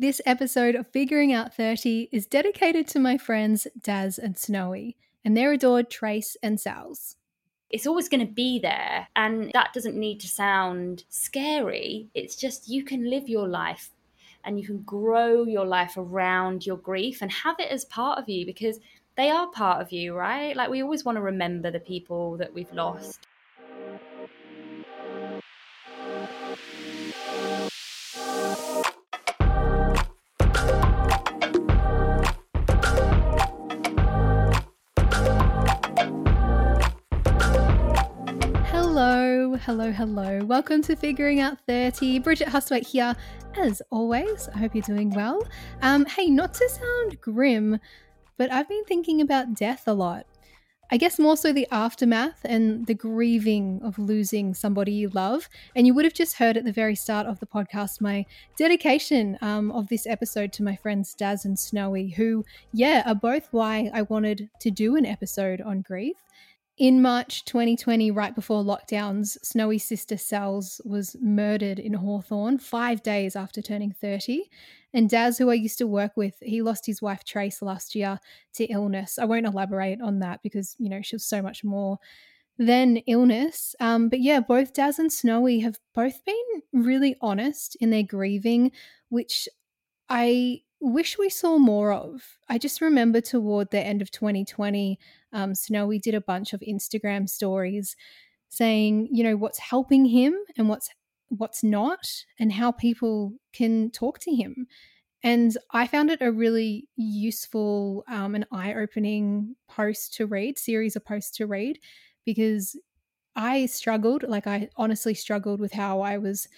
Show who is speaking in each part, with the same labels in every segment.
Speaker 1: This episode of Figuring Out 30 is dedicated to my friends Daz and Snowy and their adored Trace and Sal's.
Speaker 2: it's always going to be there. And that doesn't need to sound scary. It's just you can live your life and you can grow your life around your grief and have it as part of you because they are part of you, right? Like we always want to remember the people that we've lost.
Speaker 1: Hello, hello. Welcome to Figuring Out 30. Bridget Hustwaite here, as always. I hope you're doing well. Um, hey, not to sound grim, but I've been thinking about death a lot. I guess more so the aftermath and the grieving of losing somebody you love. And you would have just heard at the very start of the podcast my dedication um, of this episode to my friends Daz and Snowy, who, yeah, are both why I wanted to do an episode on grief. In March 2020, right before lockdowns, Snowy's sister Sal's was murdered in Hawthorne five days after turning 30. And Daz, who I used to work with, he lost his wife Trace last year to illness. I won't elaborate on that because, you know, she was so much more than illness. Um, but yeah, both Daz and Snowy have both been really honest in their grieving, which I wish we saw more of. I just remember toward the end of 2020, um, Snowy did a bunch of Instagram stories saying, you know, what's helping him and what's what's not, and how people can talk to him. And I found it a really useful um, and eye-opening post to read, series of posts to read, because I struggled, like I honestly struggled with how I was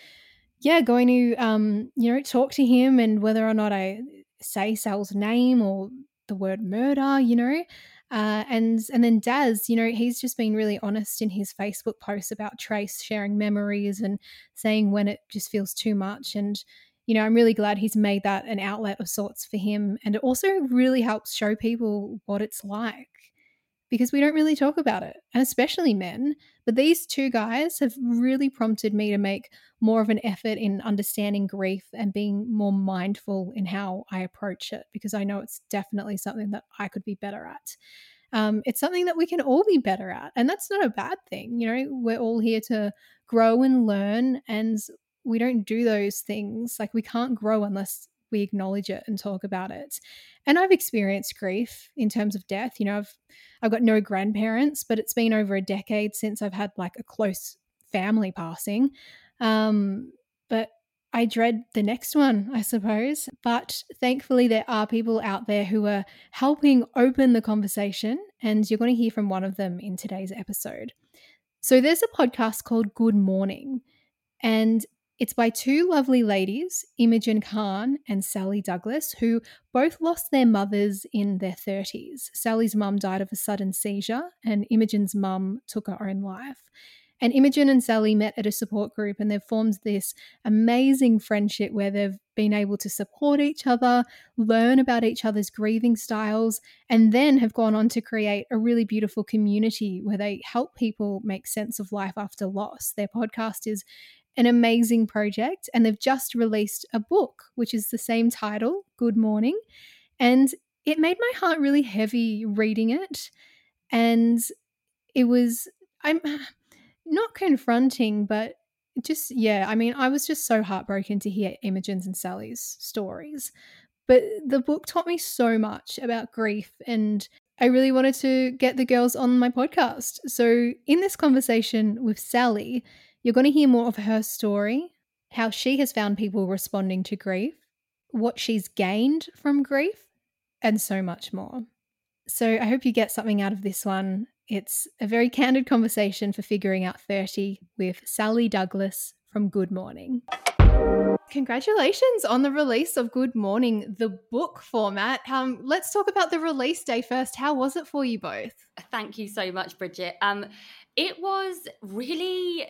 Speaker 1: yeah, going to um, you know, talk to him and whether or not I say Sal's name or the word murder, you know. Uh, and and then Daz, you know, he's just been really honest in his Facebook posts about Trace sharing memories and saying when it just feels too much. And you know, I'm really glad he's made that an outlet of sorts for him. And it also really helps show people what it's like because we don't really talk about it, and especially men. But these two guys have really prompted me to make more of an effort in understanding grief and being more mindful in how I approach it because I know it's definitely something that I could be better at. Um, it's something that we can all be better at, and that's not a bad thing. You know, we're all here to grow and learn, and we don't do those things. Like, we can't grow unless we acknowledge it and talk about it. And I've experienced grief in terms of death. You know, I've I've got no grandparents, but it's been over a decade since I've had like a close family passing. Um, but I dread the next one, I suppose. But thankfully, there are people out there who are helping open the conversation, and you're going to hear from one of them in today's episode. So, there's a podcast called Good Mourning, and it's by two lovely ladies, Imogen Carn and Sally Douglas, who both lost their mothers in their 30s. Sally's mum died of a sudden seizure, and Imogen's mum took her own life. And Imogen and Sally met at a support group and they've formed this amazing friendship where they've been able to support each other, learn about each other's grieving styles, and then have gone on to create a really beautiful community where they help people make sense of life after loss. Their podcast is an amazing project and they've just released a book, which is the same title, Good Mourning. And it made my heart really heavy reading it. And it was, I'm not confronting, but just, yeah, I mean, I was just so heartbroken to hear Imogen's and Sally's stories. But the book taught me so much about grief and I really wanted to get the girls on my podcast. So, in this conversation with Sally, you're going to hear more of her story, how she has found people responding to grief, what she's gained from grief, and so much more. So I hope you get something out of this one. It's a very candid conversation for figuring out 30 with Sally Douglas from Good Mourning. Congratulations on the release of Good Mourning, the book format. Um, let's talk about the release day first. How was it for you both?
Speaker 2: Thank you so much, Bridget. Um, it was really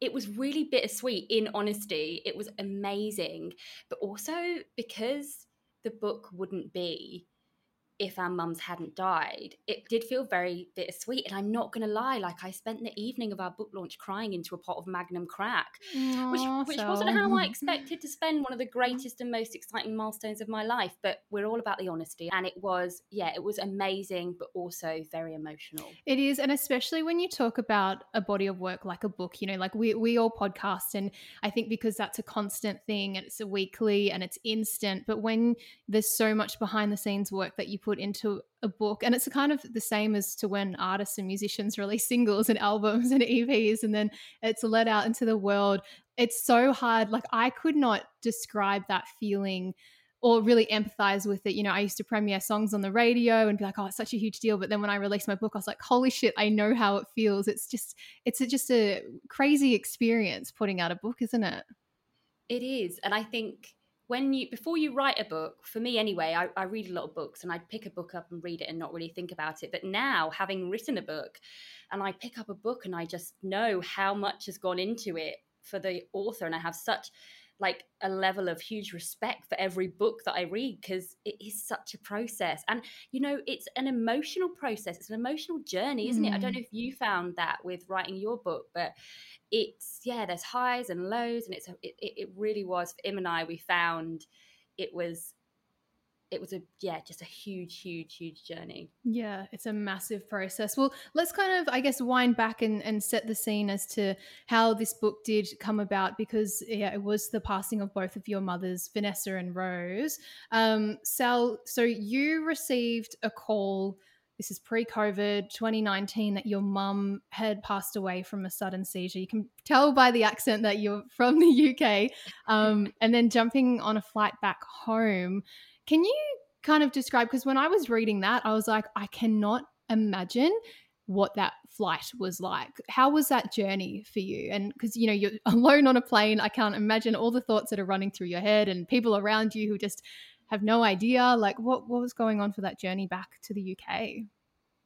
Speaker 2: it was really bittersweet in honesty. It was amazing. But also because the book wouldn't be if our mums hadn't died, it did feel very bittersweet. And I'm not going to lie, like I spent the evening of our book launch crying into a pot of Magnum crack, Aww, which, which so. wasn't how I expected to spend one of the greatest and most exciting milestones of my life. But we're all about the honesty. And it was, yeah, it was amazing, but also very emotional.
Speaker 1: It is. And especially when you talk about a body of work like a book, you know, like we, we all podcast. And I think because that's a constant thing and it's a weekly and it's instant. But when there's so much behind the scenes work that you put put into a book and it's kind of the same as to when artists and musicians release singles and albums and EPs and then it's let out into the world it's so hard like I could not describe that feeling or really empathize with it. You know, I used to premiere songs on the radio and be like, oh, it's such a huge deal. But then when I released my book, I was like, holy shit, I know how it feels. It's just, it's just a crazy experience putting out a book, isn't it?
Speaker 2: It is. And I think when you before you write a book for me anyway I, I, read a lot of books and i'd pick a book up and read it and not really think about it. But now having written a book and i pick up a book and i just know how much has gone into it for the author and i have such like a level of huge respect for every book that i read because it is such a process and you know it's an emotional process it's an emotional journey isn't mm. it i don't mm. know if you found that with writing your book but it's yeah there's highs and lows and it's a, it, it really was for im and i we found it was it was a yeah just a huge huge huge journey
Speaker 1: yeah it's a massive process well let's kind of i guess wind back and, and set the scene as to how this book did come about because yeah it was the passing of both of your mothers vanessa and rose um sal so you received a call this is pre COVID 2019 that your mum had passed away from a sudden seizure. You can tell by the accent that you're from the UK. Um, and then jumping on a flight back home. Can you kind of describe? Because when I was reading that, I was like, I cannot imagine what that flight was like. How was that journey for you? And because you know you're alone on a plane, I can't imagine all the thoughts that are running through your head and people around you who just have no idea like what what was going on for that journey back to the UK.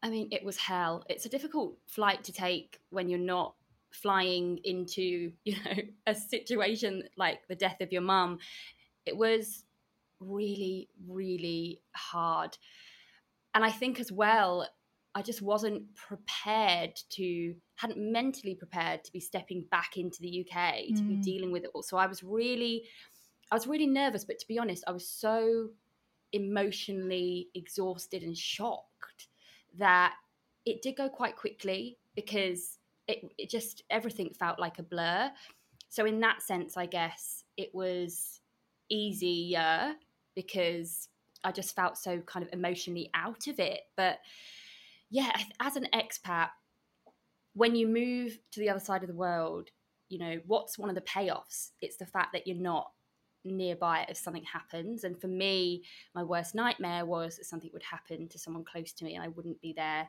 Speaker 2: I mean, it was hell. It's a difficult flight to take when you're not flying into, you know, a situation like the death of your mum. It was really really hard. And I think as well I just wasn't prepared to hadn't mentally prepared to be stepping back into the UK to mm. be dealing with it all. So I was really I was really nervous, but to be honest, I was so emotionally exhausted and shocked that it did go quite quickly because it, it just everything felt like a blur. So in that sense, I guess it was easier because I just felt so kind of emotionally out of it. But yeah, as an expat, when you move to the other side of the world, you know, what's one of the payoffs? It's the fact that you're not nearby if something happens. And for me, my worst nightmare was that something would happen to someone close to me and I wouldn't be there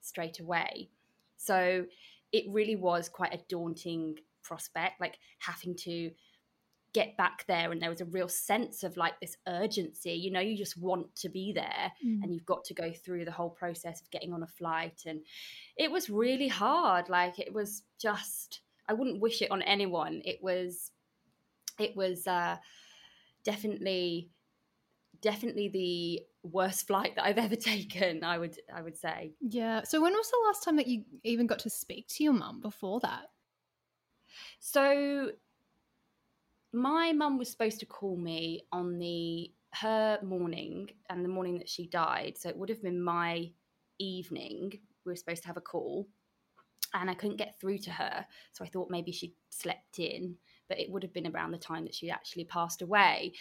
Speaker 2: straight away. So it really was quite a daunting prospect, like having to get back there. And there was a real sense of like this urgency. You know, you just want to be there mm. and you've got to go through the whole process of getting on a flight. And it was really hard. Like it was just, I wouldn't wish it on anyone. It was it was uh, definitely definitely the worst flight that I've ever taken. I would I would say.
Speaker 1: Yeah. So when was the last time that you even got to speak to your mum before that?
Speaker 2: So my mum was supposed to call me on the her morning and the morning that she died. So it would have been my evening. We were supposed to have a call and I couldn't get through to her. So I thought maybe she slept in but it would have been around the time that she actually passed away.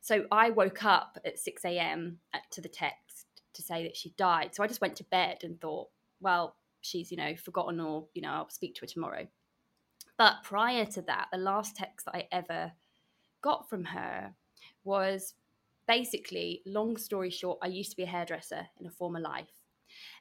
Speaker 2: So I woke up at 6 a.m. Uh, to the text to say that she died. So I just went to bed and thought, well, she's, you know, forgotten or, you know, I'll speak to her tomorrow. But prior to that, the last text I ever got from her was basically, long story short, I used to be a hairdresser in a former life.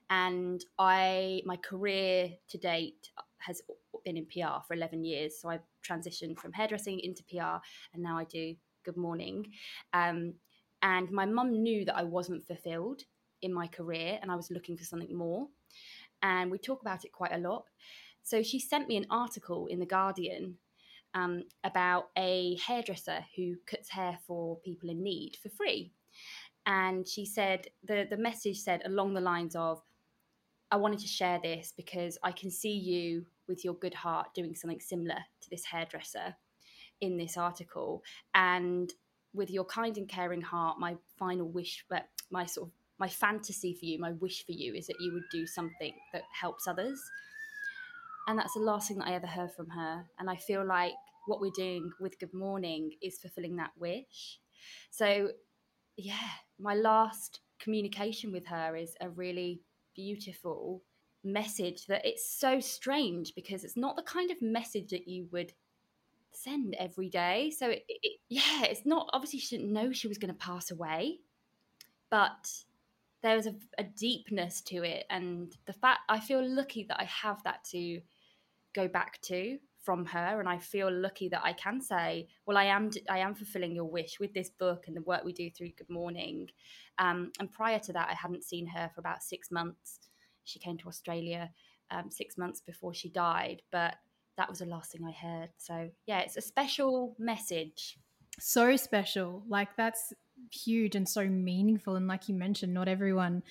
Speaker 2: And I, my career to date has been in PR for 11 years. So I transitioned from hairdressing into PR and now I do Good Mourning. Um, and my mum knew that I wasn't fulfilled in my career and I was looking for something more. And we talk about it quite a lot. So she sent me an article in The Guardian um, about a hairdresser who cuts hair for people in need for free. And she said, the, the message said along the lines of, I wanted to share this because I can see you with your good heart doing something similar to this hairdresser in this article. And with your kind and caring heart, my final wish, but my sort of my fantasy for you, my wish for you is that you would do something that helps others. And that's the last thing that I ever heard from her. And I feel like what we're doing with Good Mourning is fulfilling that wish. So, yeah, my last communication with her is a really beautiful message that it's so strange because it's not the kind of message that you would send every day. So, it, it, yeah, it's not obviously she didn't know she was going to pass away, but there was a, a deepness to it. And the fact I feel lucky that I have that to go back to from her and I feel lucky that I can say well I am I am fulfilling your wish with this book and the work we do through Good Mourning. Um, and prior to that I hadn't seen her for about six months. She came to Australia um, six months before she died but that was the last thing I heard. So yeah it's a special message.
Speaker 1: So special. Like that's huge and so meaningful and like you mentioned not everyone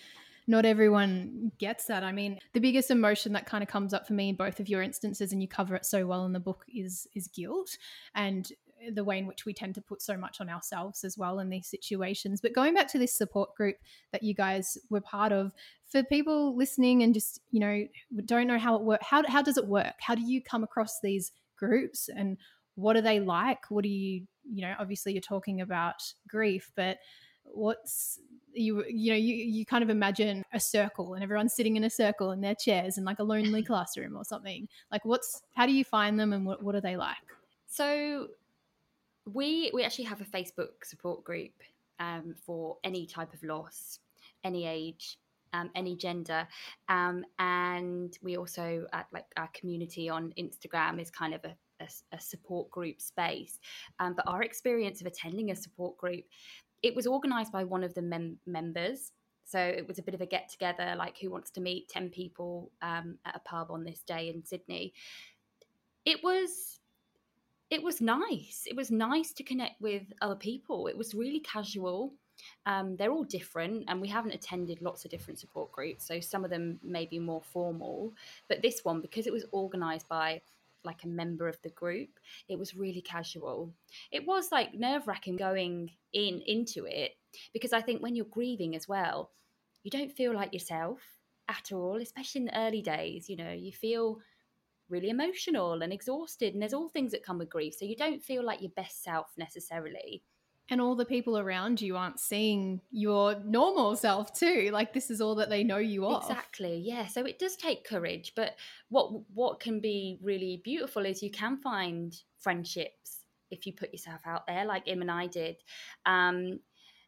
Speaker 1: not everyone gets that. I mean, the biggest emotion that kind of comes up for me in both of your instances, and you cover it so well in the book, is is guilt and the way in which we tend to put so much on ourselves as well in these situations. But going back to this support group that you guys were part of, for people listening and just you know don't know how it works, how how does it work? How do you come across these groups and what are they like? What do you you know? Obviously, you're talking about grief, but what's you you know you you kind of imagine a circle and everyone's sitting in a circle in their chairs in like a lonely classroom or something. Like what's how do you find them and what, what are they like?
Speaker 2: So we we actually have a facebook support group um, for any type of loss any age um, any gender. Um, and we also at like our community on instagram is kind of a, a, a support group space. Um, but our experience of attending a support group it was organized by one of the mem- members. So it was a bit of a get together, like who wants to meet 10 people um, at a pub on this day in Sydney. It was it was nice. It was nice to connect with other people. It was really casual. Um, they're all different, and we haven't attended lots of different support groups, so some of them may be more formal. But this one, because it was organised by like a member of the group. It was really casual. It was like nerve wracking going in into it because I think when you're grieving as well, you don't feel like yourself at all, especially in the early days. You know, you feel really emotional and exhausted, and there's all things that come with grief. So you don't feel like your best self necessarily
Speaker 1: and all the people around you aren't seeing your normal self too like this is all that they know you
Speaker 2: of. Exactly yeah so it does take courage but what what can be really beautiful is you can find friendships if you put yourself out there like im and i did um,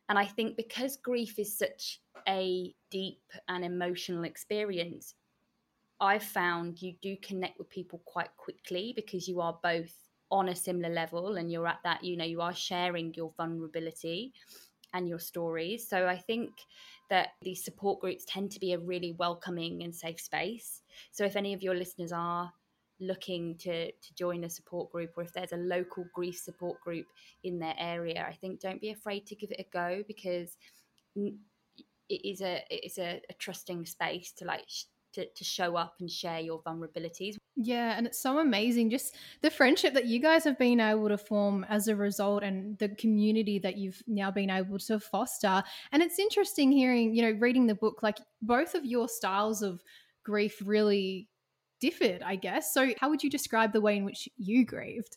Speaker 2: and i think because grief is such a deep and emotional experience i've found you do connect with people quite quickly because you are both on a similar level and you're at that you know you are sharing your vulnerability and your stories. So i think that these support groups tend to be a really welcoming and safe space. So if any of your listeners are looking to to join a support group or if there's a local grief support group in their area i think don't be afraid to give it a go because it is a it is a, a trusting space to like to, to show up and share your vulnerabilities.
Speaker 1: Yeah, and it's so amazing just the friendship that you guys have been able to form as a result and the community that you've now been able to foster. And it's interesting hearing, you know, reading the book, like both of your styles of grief really differed, I guess. So, how would you describe the way in which you grieved?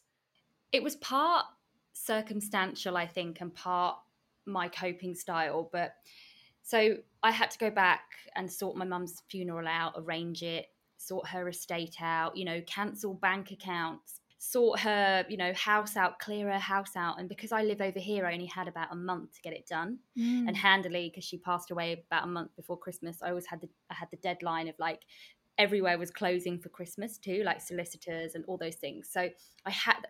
Speaker 2: It was part circumstantial, I think, and part my coping style. But so I had to go back and sort my mum's funeral out, arrange it, sort her estate out, you know, cancel bank accounts, sort her, you know, house out, clear her house out. And because I live over here, I only had about a month to get it done. Mm. And handily, because she passed away about a month before Christmas, I always had the I had the deadline of like everywhere was closing for Christmas too, like solicitors and all those things. So I had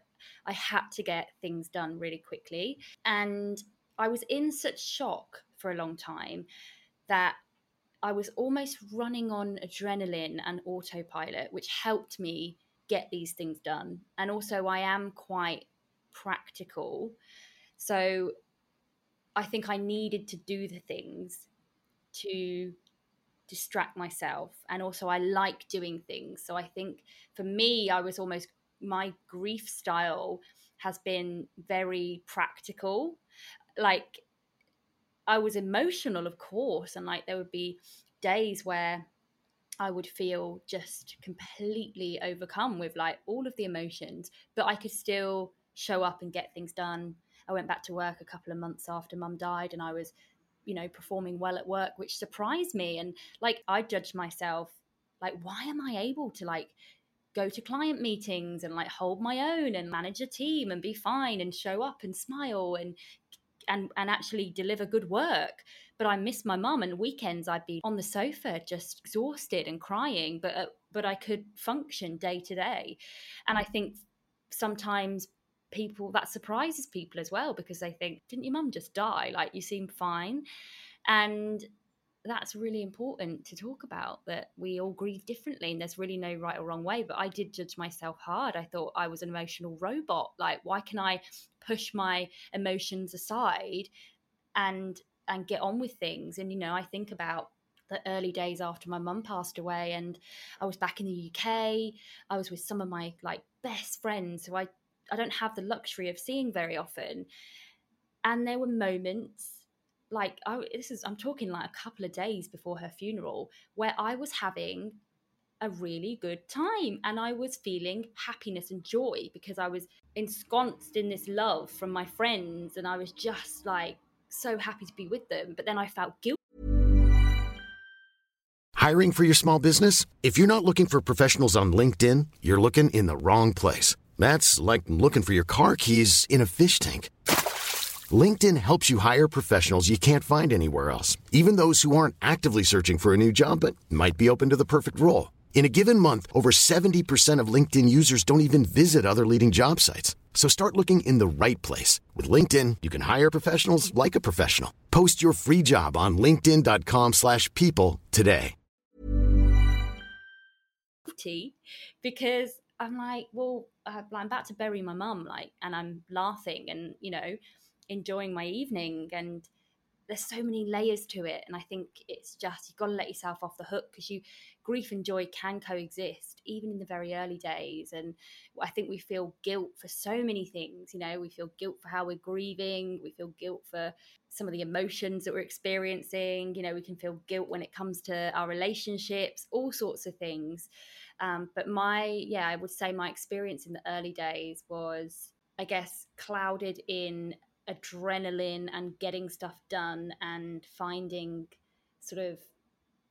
Speaker 2: I had to get things done really quickly. And I was in such shock for a long time that I was almost running on adrenaline and autopilot, which helped me get these things done. And also, I am quite practical. So I think I needed to do the things to distract myself. And also, I like doing things. So I think for me, I was almost my grief style has been very practical. Like, I was emotional, of course, and like there would be days where I would feel just completely overcome with like all of the emotions, but I could still show up and get things done. I went back to work a couple of months after mum died and I was, you know, performing well at work, which surprised me. And like I judged myself, like, why am I able to like go to client meetings and like hold my own and manage a team and be fine and show up and smile and and and actually deliver good work. But i miss my mum and weekends i'd be on the sofa just exhausted and crying but uh, but i could function day to day. And i think sometimes people that surprises people as well because they think didn't your mum just die? Like you seem fine. And that's really important to talk about that we all grieve differently and there's really no right or wrong way but i did judge myself hard. I thought i was an emotional robot. Like why can i push my emotions aside and and get on with things? And you know i think about the early days after my mum passed away and i was back in the uk i was with some of my like best friends who i i don't have the luxury of seeing very often. And there were moments like I, this is i'm talking like a couple of days before her funeral where i was having a really good time and i was feeling happiness and joy because i was ensconced in this love from my friends and i was just like so happy to be with them but then i felt guilty
Speaker 3: Hiring for your small business? If you're not looking for professionals on LinkedIn, you're looking in the wrong place. That's like looking for your car keys in a fish tank. LinkedIn helps you hire professionals you can't find anywhere else, even those who aren't actively searching for a new job but might be open to the perfect role. In a given month, over 70% of LinkedIn users don't even visit other leading job sites. So start looking in the right place. With LinkedIn, you can hire professionals like a professional. Post your free job on linkedin.com slash people today.
Speaker 2: because I'm like, well, uh, I'm about to bury my mum, like, and I'm laughing and, you know, enjoying my evening and there's so many layers to it and i think it's just you've got to let yourself off the hook because you grief and joy can coexist even in the very early days and i think we feel guilt for so many things you know? We feel guilt for how we're grieving we feel guilt for some of the emotions that we're experiencing you know? We can feel guilt when it comes to our relationships all sorts of things. Um, but my yeah i would say my experience in the early days was I guess, clouded in adrenaline and getting stuff done and finding sort of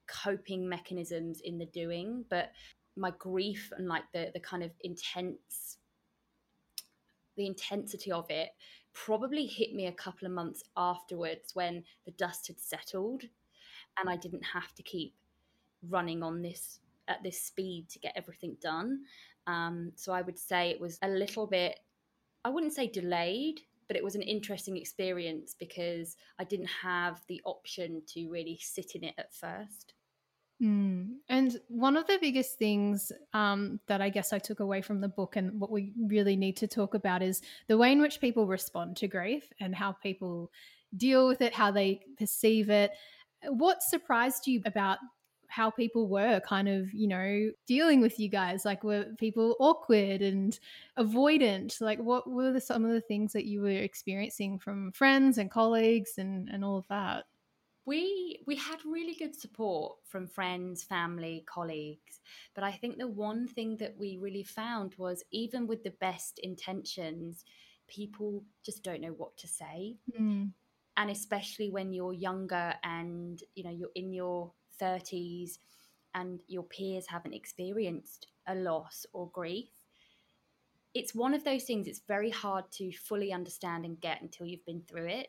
Speaker 2: coping mechanisms in the doing but my grief and like the the kind of intense the intensity of it probably hit me a couple of months afterwards when the dust had settled and I didn't have to keep running on this at this speed to get everything done. Um, so I would say it was a little bit, I wouldn't say delayed, but it was an interesting experience because I didn't have the option to really sit in it at first.
Speaker 1: Mm. And one of the biggest things um, that I guess I took away from the book and what we really need to talk about is the way in which people respond to grief and how people deal with it, how they perceive it. What surprised you about how people were kind of, you know, dealing with you guys? Like, were people awkward and avoidant? Like, what were the, some of the things that you were experiencing from friends and colleagues and, and all of that?
Speaker 2: We we had really good support from friends, family, colleagues. But I think the one thing that we really found was even with the best intentions, people just don't know what to say. Mm. And especially when you're younger and you know you're in your 30s and your peers haven't experienced a loss or grief, it's one of those things it's very hard to fully understand and get until you've been through it.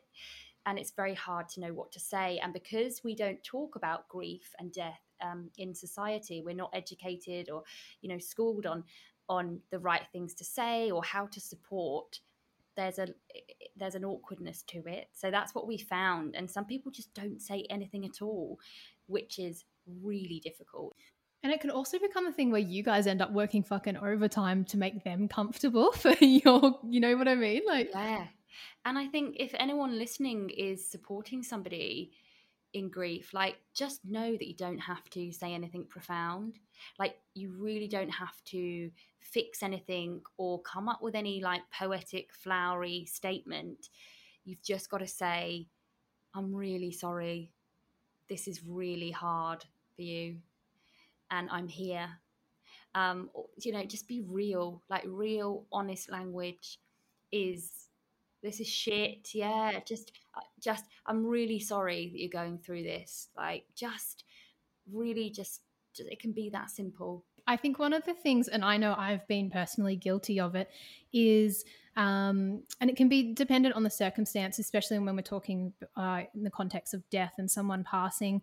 Speaker 2: And it's very hard to know what to say. And because we don't talk about grief and death um, in society. We're not educated or, you know, schooled on on the right things to say or how to support there's a there's an awkwardness to it so that's what we found and some people just don't say anything at all which is really difficult
Speaker 1: and it can also become a thing where you guys end up working fucking overtime to make them comfortable for your, you know what I mean? Like,
Speaker 2: yeah. And I think if anyone listening is supporting somebody in grief, like, just know that you don't have to say anything profound. Like, you really don't have to fix anything or come up with any like poetic, flowery statement. You've just got to say, I'm really sorry. This is really hard for you and I'm here. Um, you know, just be real, like real, honest language is this is shit. Yeah, just, uh, just, I'm really sorry that you're going through this. Like, just really, just, just it can be that simple.
Speaker 1: I think one of the things, and I know I've been personally guilty of it, is, um, and it can be dependent on the circumstance, especially when we're talking uh, in the context of death and someone passing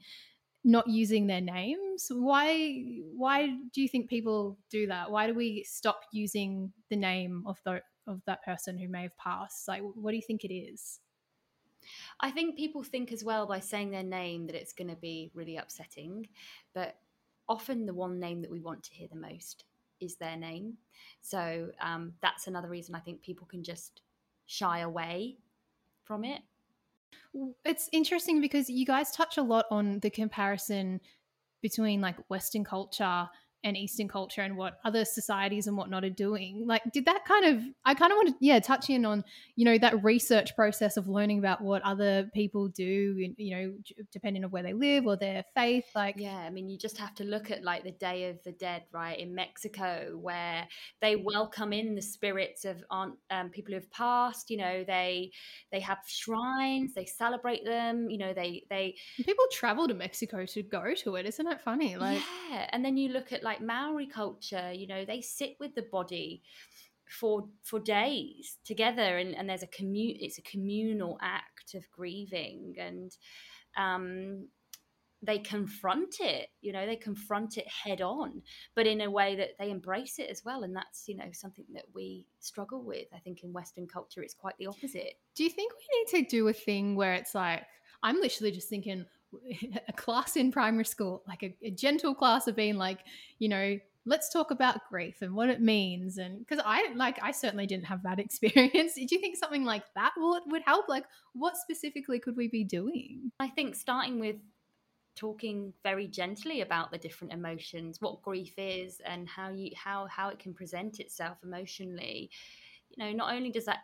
Speaker 1: not using their names. Why why do you think people do that? Why do we stop using the name of the of that person who may have passed? Like what do you think it is?
Speaker 2: I think people think as well by saying their name that it's going to be really upsetting but often the one name that we want to hear the most is their name. So um, that's another reason i think people can just shy away from it.
Speaker 1: It's interesting because you guys touch a lot on the comparison between like Western culture and Eastern culture and what other societies and whatnot are doing. Like, did that kind of, I kind of want to, yeah, touch in on, you know, that research process of learning about what other people do, you know, depending on where they live or their faith. Like,
Speaker 2: yeah, I mean, you just have to look at like the Day of the Dead, right, in Mexico, where they welcome in the spirits of aunt, um, people who've passed. You know, they they have shrines, they celebrate them. You know, they they
Speaker 1: people travel to Mexico to go to it. Isn't it funny?
Speaker 2: Like, yeah, and then you look at like like Maori culture, you know, they sit with the body for for days together and, and there's a commun it's a communal act of grieving and um they confront it you know they confront it head on but in a way that they embrace it as well and that's you know something that we struggle with. I think in western culture it's quite the opposite.
Speaker 1: Do you think we need to do a thing where it's like i'm literally just thinking a class in primary school, like a, a gentle class of being like, you know, let's talk about grief and what it means and because i like i certainly didn't have that experience. Did you think something like that would, would help? Like what specifically could we be doing?
Speaker 2: I think starting with talking very gently about the different emotions what grief is and how you how how it can present itself emotionally. You know not only does that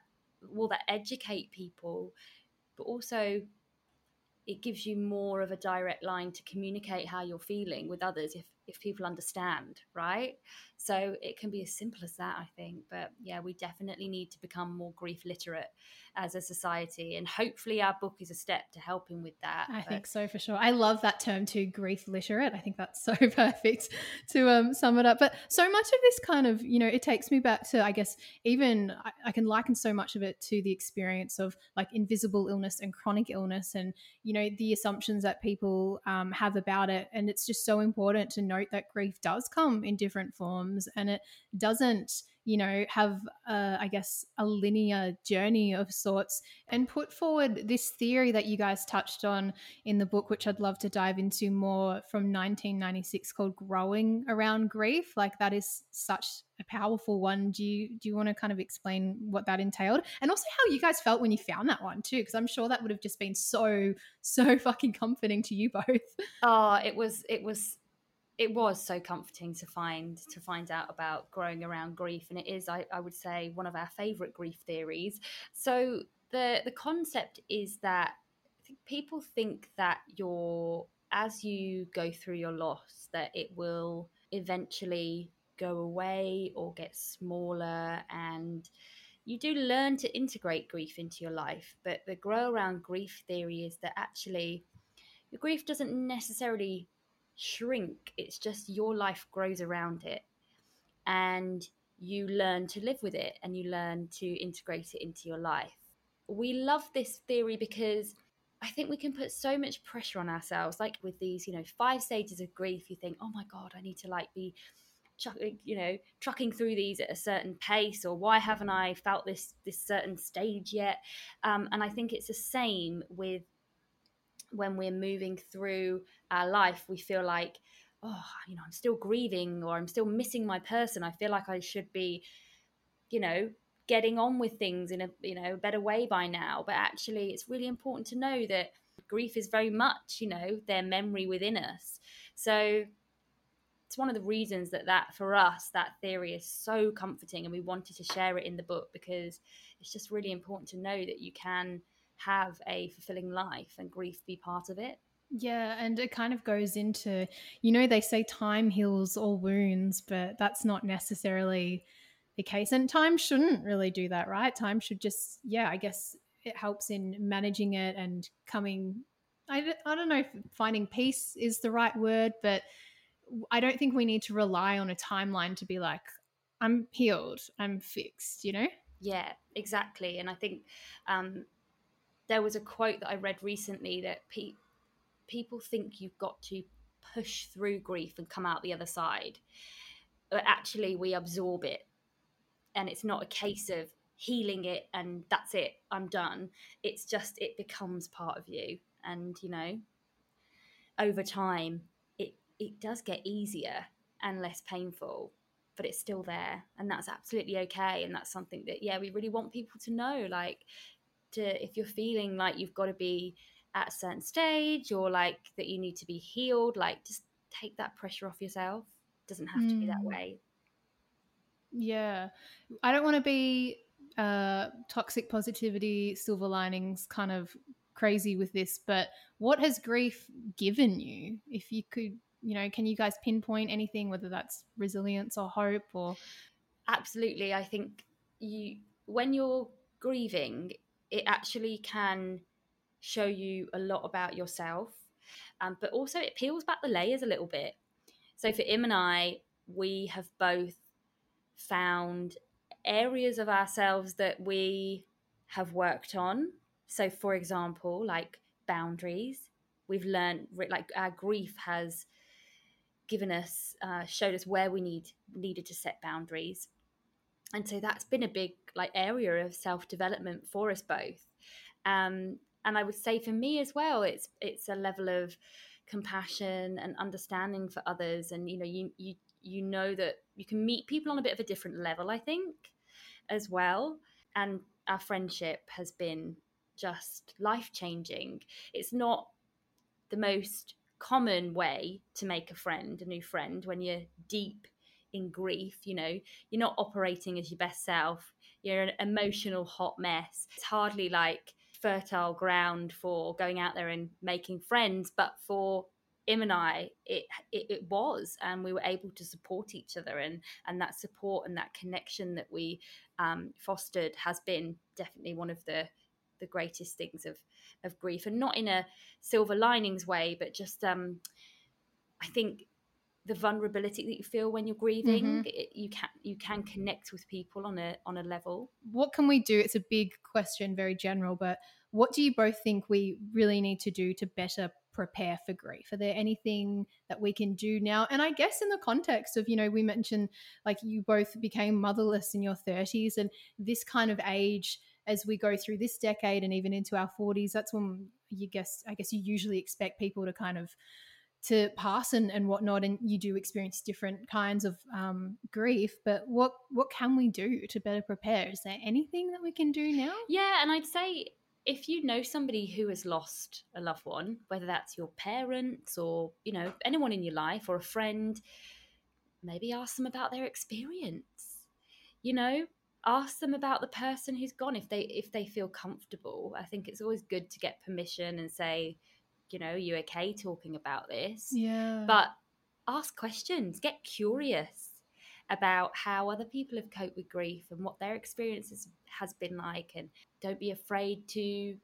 Speaker 2: will that educate people but also it gives you more of a direct line to communicate how you're feeling with others if if people understand right so it can be as simple as that i think but yeah we definitely need to become more grief literate as a society. And hopefully, our book is a step to helping with that.
Speaker 1: I but... think so for sure. I love that term too, grief literate. I think that's so perfect to um, sum it up. But so much of this kind of, you know, it takes me back to, I guess, even I, I can liken so much of it to the experience of like invisible illness and chronic illness and, you know, the assumptions that people um, have about it. And it's just so important to note that grief does come in different forms and it doesn't you know, have, uh, I guess, a linear journey of sorts and put forward this theory that you guys touched on in the book, which I'd love to dive into more from 1996 called Growing Around Grief. Like, that is such a powerful one. Do you, do you want to kind of explain what that entailed? And also how you guys felt when you found that one, too? Because I'm sure that would have just been so, so fucking comforting to you both.
Speaker 2: Oh, it was, it was it was so comforting to find to find out about growing around grief and it is I, I would say one of our favorite grief theories. So the the concept is that people think that you're as you go through your loss that it will eventually go away or get smaller and you do learn to integrate grief into your life. But the grow around grief theory is that actually your grief doesn't necessarily shrink. It's just your life grows around it and you learn to live with it and you learn to integrate it into your life. We love this theory because I think we can put so much pressure on ourselves, like with these, you know, five stages of grief. You think, oh my God, I need to like be, you know, trucking through these at a certain pace, or why haven't I felt this this certain stage yet? Um, and I think it's the same with when we're moving through our life. We feel like, oh, you know, I'm still grieving, or I'm still missing my person. I feel like I should be, you know, getting on with things in a you know better way by now but actually it's really important to know that grief is very much you know their memory within us so it's one of the reasons that that for us that theory is so comforting and we wanted to share it in the book because it's just really important to know that you can have a fulfilling life and grief be part of it
Speaker 1: yeah, and it kind of goes into, you know, they say time heals all wounds, but that's not necessarily the case. And time shouldn't really do that, right? Time should just, yeah, I guess it helps in managing it and coming. I, I don't know if finding peace is the right word, but I don't think we need to rely on a timeline to be like, I'm healed, I'm fixed, you know?
Speaker 2: Yeah, exactly. And I think um, there was a quote that I read recently that pe- people think you've got to push through grief and come out the other side. But actually, we absorb it. And it's not a case of healing it and that's it i'm done. It's just it becomes part of you. And you know over time it it does get easier and less painful but it's still there. And that's absolutely okay. And that's something that yeah we really want people to know like to if you're feeling like you've got to be at a certain stage or like that you need to be healed like just take that pressure off yourself it doesn't have mm. to be that hmm. way
Speaker 1: yeah. I don't want to be uh, toxic positivity, silver linings kind of crazy with this, but what has grief given you? If you could, you know, can you guys pinpoint anything, whether that's resilience or hope or.
Speaker 2: Absolutely. I think you, when you're grieving, it actually can show you a lot about yourself, um, but also it peels back the layers a little bit. So for Im and I, we have both found areas of ourselves that we have worked on. So, for example, like boundaries, we've learned like our grief has given us, uh, showed us where we need needed to set boundaries, and so that's been a big like area of self development for us both. Um, and I would say for me as well, it's it's a level of compassion and understanding for others, and you know, you you you know that you can meet people on a bit of a different level, I think, as well. And our friendship has been just life changing. It's not the most common way to make a friend, a new friend, when you're deep in grief. You know, you're not operating as your best self, you're an emotional hot mess. It's hardly like fertile ground for going out there and making friends, but for him and I, it, it, it was, and we were able to support each other, and and that support and that connection that we um, fostered has been definitely one of the the greatest things of of grief, and not in a silver linings way, but just um, I think the vulnerability that you feel when you're grieving mm-hmm. it, you can you can connect with people on a on a level
Speaker 1: what can we do it's a big question very general but what do you both think we really need to do to better prepare for grief? Are there anything that we can do now? And I guess in the context of, you know, we mentioned like you both became motherless in your 30s and this kind of age as we go through this decade and even into our 40s, that's when you guess I guess you usually expect people to kind of to pass and, and whatnot and you do experience different kinds of um, grief but what what can we do to better prepare is there anything that we can do now
Speaker 2: yeah and i'd say if you know somebody who has lost a loved one, whether that's your parents or, you know, anyone in your life or a friend, maybe ask them about their experience. You know, ask them about the person who's gone if they if they feel comfortable. I think it's always good to get permission and say, you know, you okay talking about this?
Speaker 1: Yeah.
Speaker 2: But ask questions, get curious about how other people have coped with grief and what their experiences has been like and don't be afraid to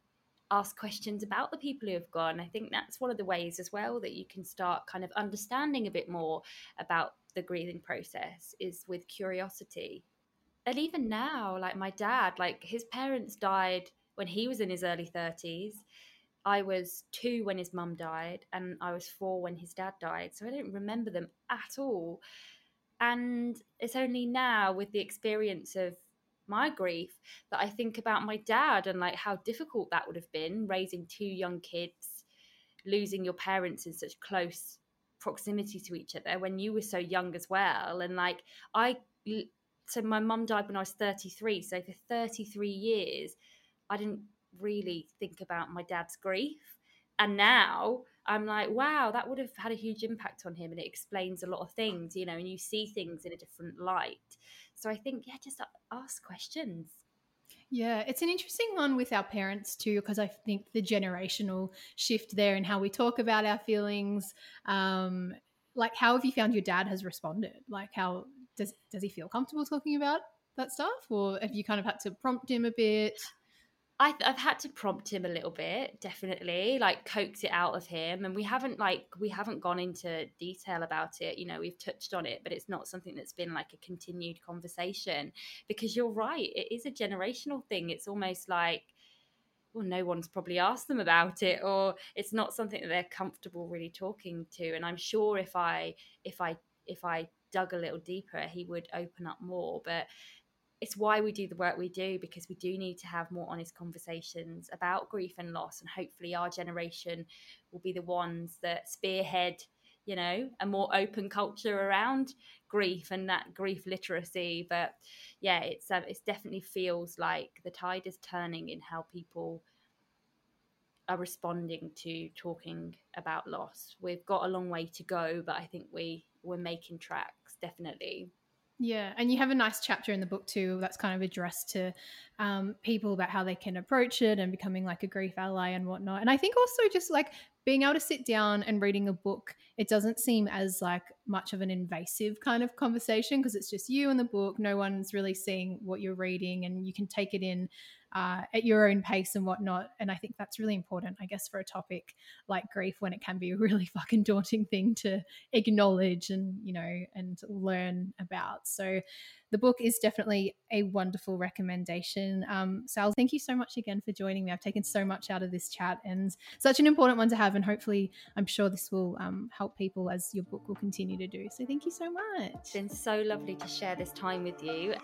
Speaker 2: ask questions about the people who have gone. I think that's one of the ways as well that you can start kind of understanding a bit more about the grieving process is with curiosity. And even now, like my dad, like his parents died when he was in his early 30s. I was two when his mum died, and I was four when his dad died. So I don't remember them at all. And it's only now, with the experience of my grief, that I think about my dad and like how difficult that would have been raising two young kids, losing your parents in such close proximity to each other when you were so young as well. And like, I, so my mum died when I was 33. So for 33 years, I didn't really think about my dad's grief. And now I'm like, wow, that would have had a huge impact on him. And it explains a lot of things, you know, and you see things in a different light. So I think, yeah, just ask questions.
Speaker 1: Yeah, it's an interesting one with our parents too, because I think the generational shift there and how we talk about our feelings. Um, like, how have you found your dad has responded? Like, how does does he feel comfortable talking about that stuff, or have you kind of had to prompt him a bit?
Speaker 2: I, have had to prompt him a little bit, definitely, like coax it out of him. And we haven't like we haven't gone into detail about it. You know, we've touched on it, but it's not something that's been like a continued conversation. Because you're right, it is a generational thing. It's almost like well, no one's probably asked them about it, or it's not something that they're comfortable really talking to. And I'm sure if I if I if I dug a little deeper, he would open up more. But it's why we do the work we do because we do need to have more honest conversations about grief and loss and hopefully our generation will be the ones that spearhead you know a more open culture around grief and that grief literacy. But yeah it's uh, it definitely feels like the tide is turning in how people are responding to talking about loss. We've got a long way to go but i think we we're making tracks definitely
Speaker 1: yeah, and you have a nice chapter in the book too that's kind of addressed to um, people about how they can approach it and becoming like a grief ally and whatnot. And I think also just like being able to sit down and reading a book, it doesn't seem as like much of an invasive kind of conversation because it's just you and the book. No one's really seeing what you're reading, and you can take it in uh, at your own pace and whatnot. And I think that's really important, I guess, for a topic like grief when it can be a really fucking daunting thing to acknowledge and, you know, and learn about. So the book is definitely a wonderful recommendation. Um, Sal, thank you so much again for joining me. I've taken so much out of this chat and such an important one to have. And hopefully, I'm sure this will um, help people as your book will continue to do. So thank you so much.
Speaker 2: It's been so lovely to share this time with you.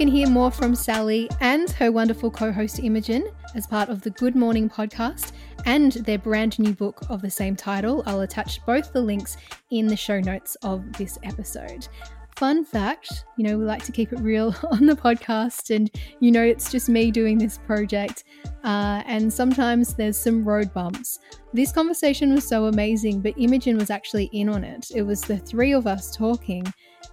Speaker 1: Can hear more from Sally and her wonderful co host Imogen as part of the Good Mourning podcast and their brand new book of the same title. I'll attach both the links in the show notes of this episode. Fun fact you know, we like to keep it real on the podcast, and you know, it's just me doing this project, uh, and sometimes there's some road bumps. This conversation was so amazing, but Imogen was actually in on it. It was the three of us talking,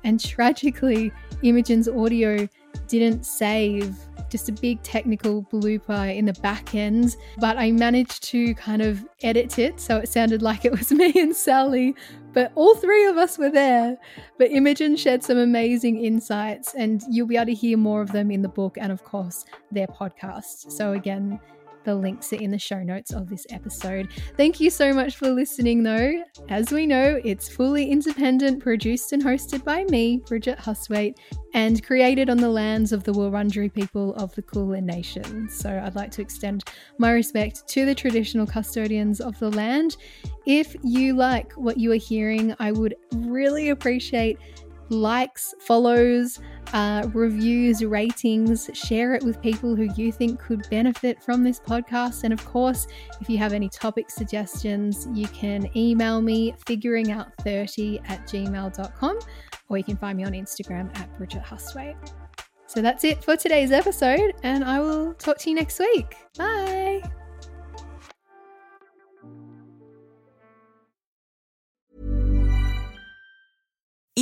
Speaker 1: and tragically, Imogen's audio didn't save just a big technical blooper in the back end, but I managed to kind of edit it so it sounded like it was me and Sally, but all three of us were there. But Imogen shared some amazing insights, and you'll be able to hear more of them in the book and, of course, their podcast. So, again, the links are in the show notes of this episode. Thank you so much for listening, though. As we know, it's fully independent, produced and hosted by me, Bridget Hustwaite, and created on the lands of the Wurundjeri people of the Kulin Nation. So I'd like to extend my respect to the traditional custodians of the land. If you like what you are hearing, I would really appreciate likes, follows, uh, reviews, ratings. Share it with people who you think could benefit from this podcast. And of course, if you have any topic suggestions, you can email me figuringout30 at gmail.com or you can find me on Instagram at Bridget Hustwaite. So that's it for today's episode, and I will talk to you next week. Bye.